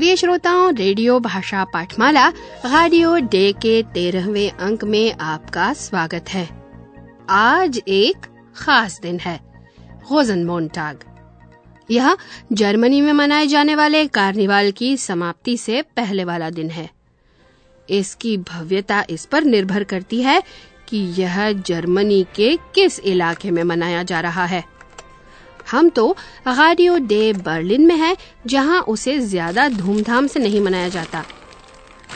प्रिय श्रोताओं, रेडियो भाषा पाठमाला रेडियो डे के तेरहवें अंक में आपका स्वागत है। आज एक खास दिन है गोजन मोन्टाग यह जर्मनी में मनाए जाने वाले कार्निवाल की समाप्ति से पहले वाला दिन है। इसकी भव्यता इस पर निर्भर करती है कि यह जर्मनी के किस इलाके में मनाया जा रहा है। हम तो गाडियो डे बर्लिन में है, जहाँ उसे ज़्यादा धूमधाम से नहीं मनाया जाता।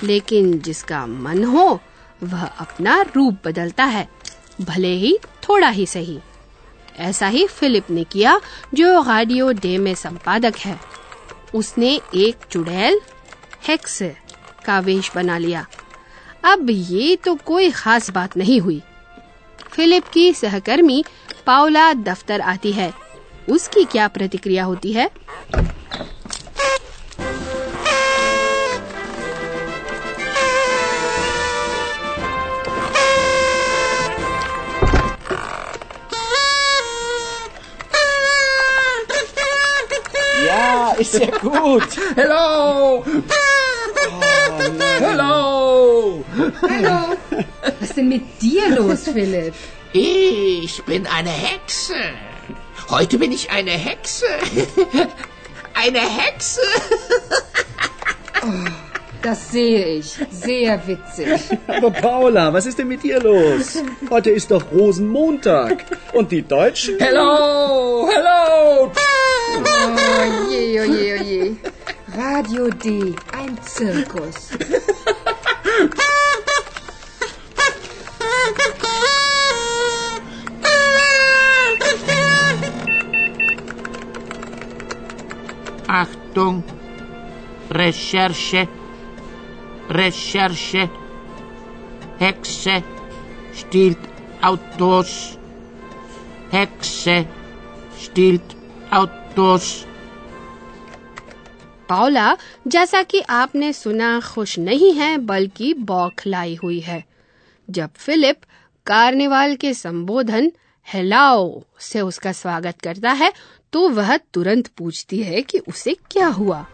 लेकिन जिसका मन हो, वह अपना रूप बदलता है, भले ही थोड़ा ही सही। ऐसा ही फिलिप ने किया, जो गाडियो डे में संपादक है। उसने एक चुड़ैल, हेक्स, का वेश बना लिया। अब ये तो कोई खास बात नहीं हुई। फिलिप की सहकर्मी पाउला दफ्तर आती है। उसकी क्या प्रतिक्रिया होती है Ja, ist ja gut. Hello! Hello! Hallo. Was ist denn mit dir los, Philipp? Ich bin eine Hexe. Heute bin ich eine Hexe. Eine Hexe. Das sehe ich. Sehr witzig. Aber Paula, was ist denn mit dir los? Heute ist doch Rosenmontag. Und die Deutschen? Hello! Hello! Oh je, oh je, oh je. Radio D, ein Zirkus. Achtung, Recherche, Recherche, Hexe stiehlt Autos, Hexe stiehlt Autos. पाओला जैसा कि आपने सुना खुश नहीं है बल्कि बौखलाई हुई है जब फिलिप कार्निवाल के संबोधन हेलाओ से उसका स्वागत करता है तो वह तुरंत पूछती है कि उसे क्या हुआ.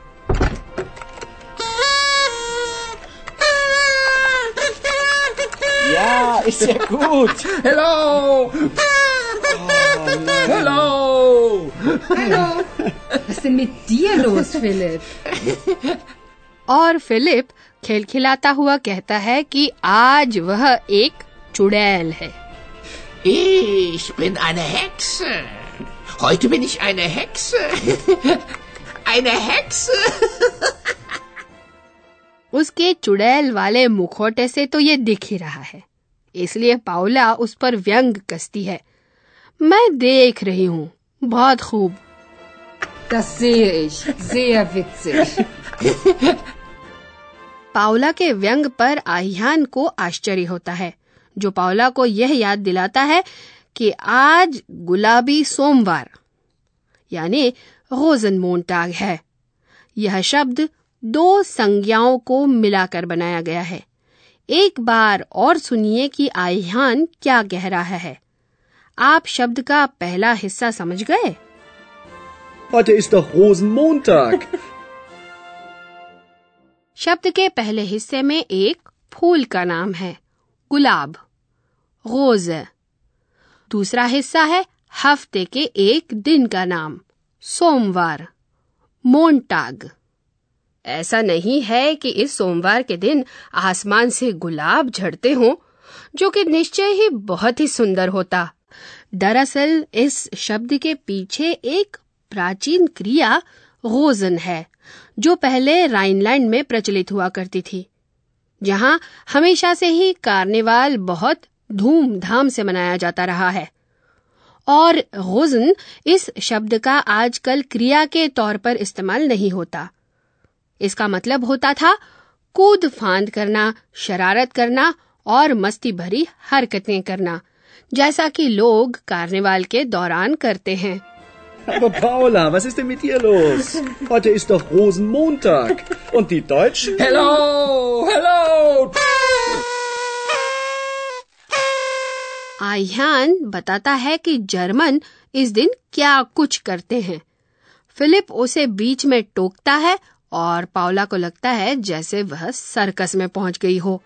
Was ist denn mit dir los, Philipp? और फिलिप खिलखिलाता हुआ कहता है कि आज वह एक चुड़ैल है। Ich bin eine Hexe. Heute bin ich eine Hexe. Eine Hexe. उसके चुड़ैल वाले मुखौटे से तो ये दिख ही रहा है इसलिए पाउला उस पर व्यंग कसती है मैं देख रही हूँ बहुत खूब Das sehe ich. Sehr witzig. Paula के व्यंग पर आह्यान को आश्चर्य होता है जो पावला को यह याद दिलाता है कि आज गुलाबी सोमवार यानी रोजन मोन्टाग है। यह शब्द दो संज्ञाओं को मिलाकर बनाया गया है। एक बार और सुनिए कि आह्यान क्या कह रहा है। आप शब्द का पहला हिस्सा समझ गए? Heute ist doch Rosenmontag. शब्द के पहले हिस्से में एक फूल का नाम है गुलाब। रोज दूसरा हिस्सा है हफ़्ते के एक दिन का नाम, सोमवार, मोन्टाग। ऐसा नहीं है कि इस सोमवार के दिन आसमान से गुलाब झड़ते हों, जो कि निश्चय ही बहुत ही सुंदर होता। दरअसल इस शब्द के पीछे एक प्राचीन क्रिया रोजन है, जो पहले राइनलैंड में प्रचलित हुआ करती थी। जहाँ हमेशा से ही कार्निवाल बहुत धूमधाम से मनाया जाता रहा है और गुजन इस शब्द का आजकल क्रिया के तौर पर इस्तेमाल नहीं होता इसका मतलब होता था कूद फांद करना शरारत करना और मस्ती भरी हरकतें करना जैसा कि लोग कार्निवाल के दौरान करते हैं Aber Paula, was ist denn mit dir los? Heute ist doch Rosenmontag. Und die Deutschen? Hello, hello. आह्यान बताता है कि जर्मन इस दिन क्या कुछ करते हैं फिलिप उसे बीच में टोकता है और पावला को लगता है जैसे वह सर्कस में पहुँच गई हो.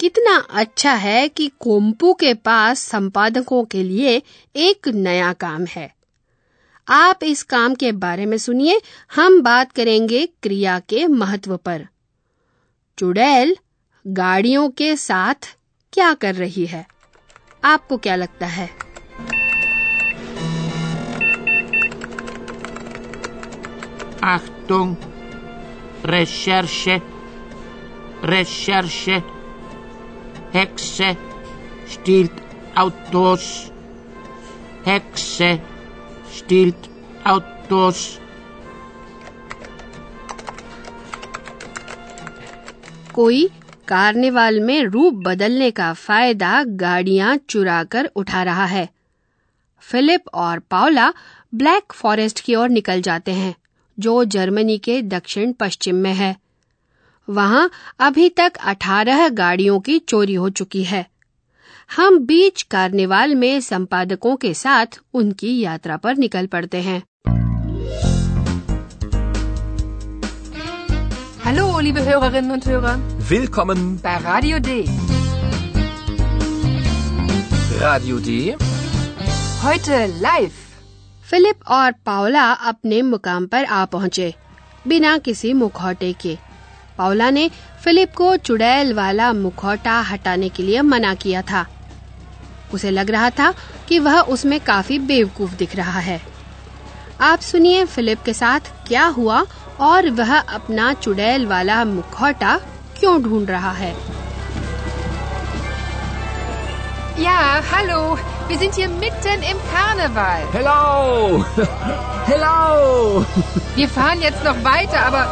कितना अच्छा है कि कोम्पू के पास संपादकों के लिए एक नया काम है आप इस काम के बारे में सुनिए। हम बात करेंगे क्रिया के महत्व पर। चुड़ैल गाड़ियों के साथ क्या कर रही है? आपको क्या लगता है? Achtung, Recherche, Recherche, Hexe. Stiehlt Autos, Hexe. Stiehlt Autos. कोई कार्निवाल में रूप बदलने का फ़ायदा गाड़ियाँ चुराकर उठा रहा है। फिलिप और पाओला ब्लैक फॉरेस्ट की ओर निकल जाते हैं, जो जर्मनी के दक्षिण पश्चिम में है। वहाँ अभी तक 18 गाड़ियों की चोरी हो चुकी है। हम बीच कार्निवाल में संपादकों के साथ उनकी यात्रा पर निकल पड़ते हैं Hallo, liebe Hörerinnen und Hörer, Willkommen bei Radio D. Radio D. Heute live. Philipp और पाओला अपने मुकाम पर आ पहुँचे बिना किसी मुखौटे के पाओला ने फिलिप को चुड़ैल वाला मुखौटा हटाने के लिए मना किया था उसे लग रहा था कि वह उसमें काफ़ी बेवकूफ़ दिख रहा है आप सुनिए फिलिप के साथ क्या हुआ और वह अपना चुड़ैल वाला मुखौटा क्यों ढूंढ रहा है Ja, hallo. Wir sind hier mitten im Karneval. Hello! Hello! Wir fahren jetzt noch weiter, aber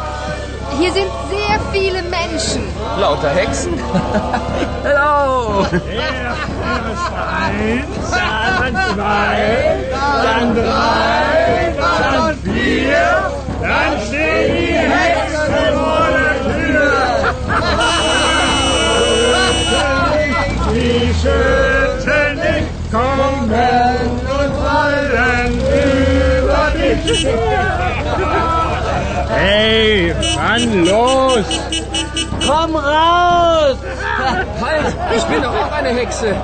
hier sind sehr viele Menschen. Lauter Hexen? Hello! Eins, dann zwei, dann drei, dann vier, dann stehen die Hexen vor der Tür. Die Schützen nicht, kommen und fallen über dich. Hey, Mann, los! Komm raus! Halt! Ich bin doch auch eine Hexe!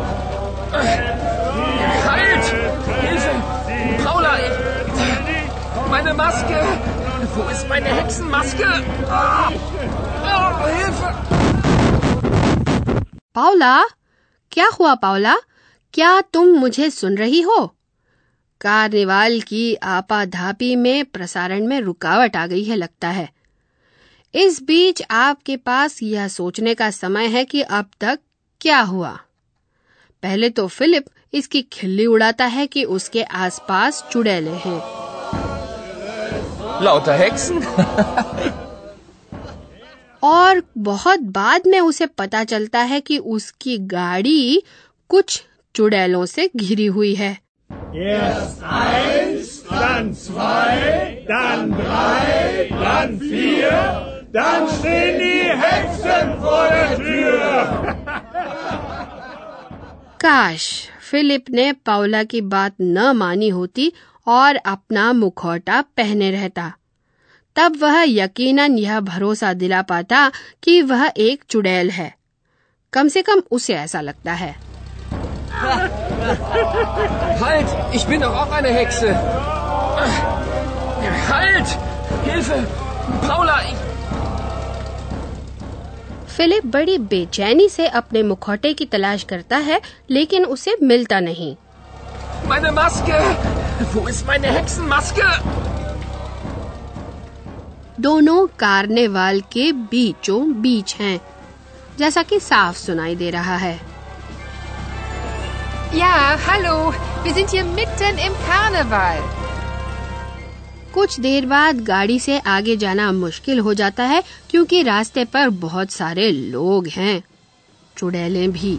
Halt! Hilfe! Paula! Ich, meine Maske! Wo ist meine Hexenmaske? Ah! Oh, Hilfe! पाओला क्या हुआ पाओला क्या तुम मुझे सुन रही हो carnival की आपाधापी में प्रसारण में रुकावट आ गई है लगता है। इस बीच आपके पास यह सोचने का समय है कि अब तक क्या हुआ। पहले तो फिलिप इसकी खिल्ली उड़ाता है कि उसके आसपास चुड़ैले हैं। Lauter Hexen? और बहुत बाद में उसे पता चलता है कि उसकी गाड़ी कुछ चुड़ैलों से घिरी हुई है। Erst eins, dann zwei, dann drei, dann vier, dann stehen die Hexen vor der Tür. काश फिलिप ने पाउला की बात न मानी होती और अपना मुखौटा पहने रहता। तब वह यकीनन यह भरोसा दिला पाता कि वह एक चुड़ैल है। कम से कम उसे ऐसा लगता है। Halt! Ich bin doch auch eine Hexe! Halt! Hilfe! Paula! Ich, Philipp बड़ी बेचैनी से अपने मुखौटे की तलाश करता है लेकिन उसे मिलता नहीं meine Maske! Wo ist meine Hexenmaske? दोनों कार्नेवाल के बीचों बीच हैं जैसा कि साफ़ सुनाई दे रहा है Ja, hallo. Wir sind hier mitten im Karneval. कुछ देर बाद गाड़ी से आगे जाना मुश्किल हो जाता है क्योंकि रास्ते पर बहुत सारे लोग हैं चुड़ैलें भी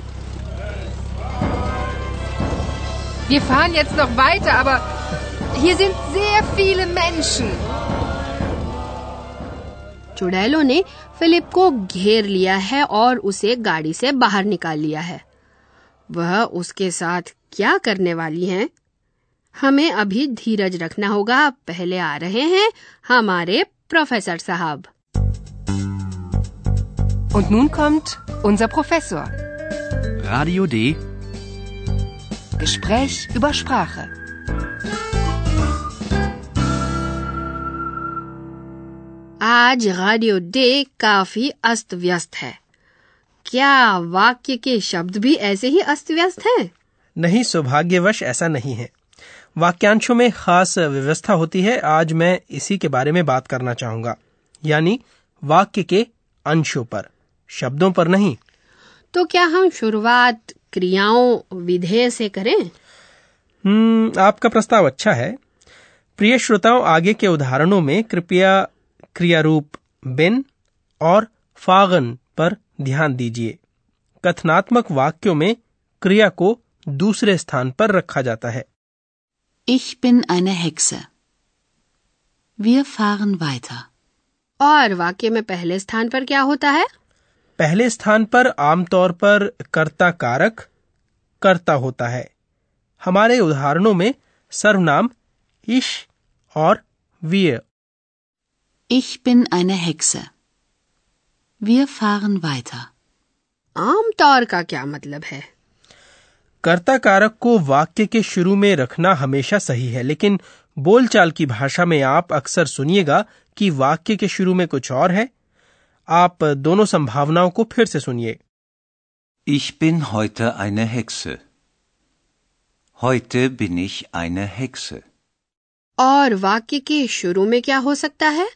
Wir fahren jetzt noch weiter, aber hier sind sehr viele Menschen. चुड़ैलों ने फिलिप को घेर लिया है और उसे गाड़ी से बाहर निकाल लिया है वह उसके साथ क्या करने वाली हैं? हमें अभी धीरज रखना होगा पहले आ रहे हैं हमारे प्रोफेसर साहब Und nun kommt unser Professor. Radio D. Gespräch über Sprache. आज रेडियो डे काफ़ी अस्त व्यस्त है क्या वाक्य के शब्द भी ऐसे ही अस्त व्यस्त हैं? नहीं सौभाग्यवश ऐसा नहीं है। वाक्यांशों में खास व्यवस्था होती है। आज मैं इसी के बारे में बात करना चाहूँगा। यानी वाक्य के अंशों पर। शब्दों पर नहीं। तो क्या हम शुरुआत क्रियाओं विधेय से करें? हम्म आपका प्रस्ताव अच्छा है। प्रिय श्रोताओं आगे के उदाहरणों में कृपया क्रियारूप बिन और फागन पर ध्यान दीजिए कथनात्मक वाक्यों में क्रिया को दूसरे स्थान पर रखा जाता है Ich bin eine Hexe. Wir fahren weiter. और वाक्य में पहले स्थान पर क्या होता है पहले स्थान पर आमतौर पर कर्ता कारक कर्ता होता है हमारे उदाहरणों में सर्वनाम इश और विय Ich bin eine Hexe. Wir fahren weiter. आमतौर का क्या मतलब है कर्ता कारक को वाक्य के शुरू में रखना हमेशा सही है लेकिन बोलचाल की भाषा में आप अक्सर सुनिएगा कि वाक्य के शुरू में कुछ और है आप दोनों संभावनाओं को फिर से सुनिए Ich bin heute eine Hexe. Heute bin ich eine Hexe. और वाक्य के शुरू में क्या हो सकता है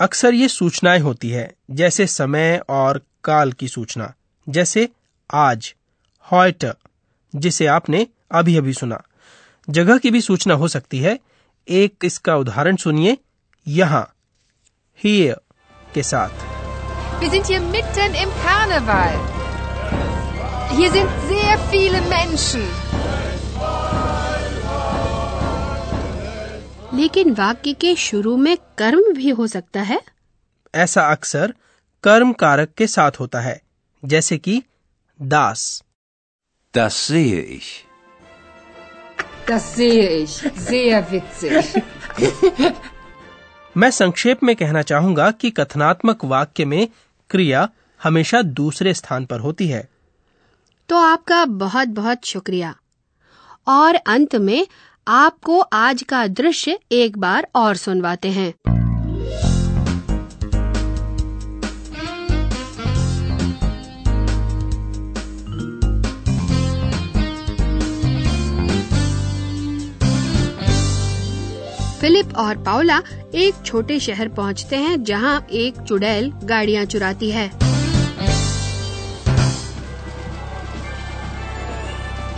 अक्सर ये सूचनाएँ होती है, जैसे समय और काल की सूचना, जैसे आज, हॉयट, जिसे आपने अभी अभी सुना जगह की भी सूचना हो सकती है एक इसका उदाहरण सुनिए, यहाँ हियर के साथ Wir sind hier mitten im Karneval. Hier sind sehr viele Menschen. लेकिन वाक्य के शुरू में कर्म भी हो सकता है ऐसा अक्सर कर्म कारक के साथ होता है जैसे कि दास Das sehe ich. Das sehe ich. Sehr witzig. मैं संक्षेप में कहना चाहूँगा कि कथनात्मक वाक्य में क्रिया हमेशा दूसरे स्थान पर होती है तो आपका बहुत बहुत शुक्रिया और अंत में आपको आज का दृश्य एक बार और सुनवाते हैं फिलिप और पाउला एक छोटे शहर पहुँचते हैं जहाँ एक चुड़ैल गाड़ियाँ चुराती है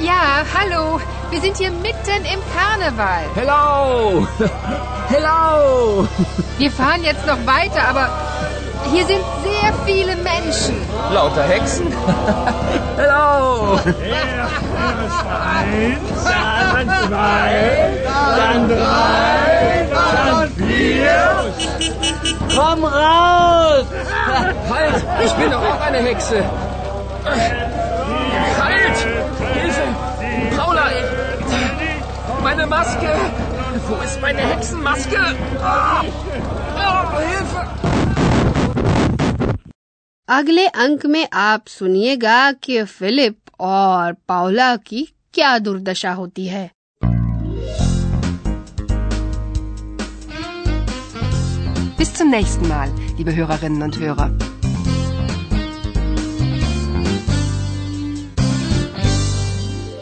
Ja, hallo. Wir sind hier mitten im Karneval. Hello! Hello! Wir fahren jetzt noch weiter, aber hier sind sehr viele Menschen. Lauter Hexen? Hello! Erst eins, dann zwei, dann drei, dann vier. Komm raus! Halt! Ich bin doch auch eine Hexe! Meine Maske! Wo ist meine Hexenmaske? Ah! Oh, Hilfe! अगले अंक में आप सुनिएगा कि Philip और Paula की क्या दुर्दशा होती है Bis zum nächsten Mal, liebe Hörerinnen und Hörer.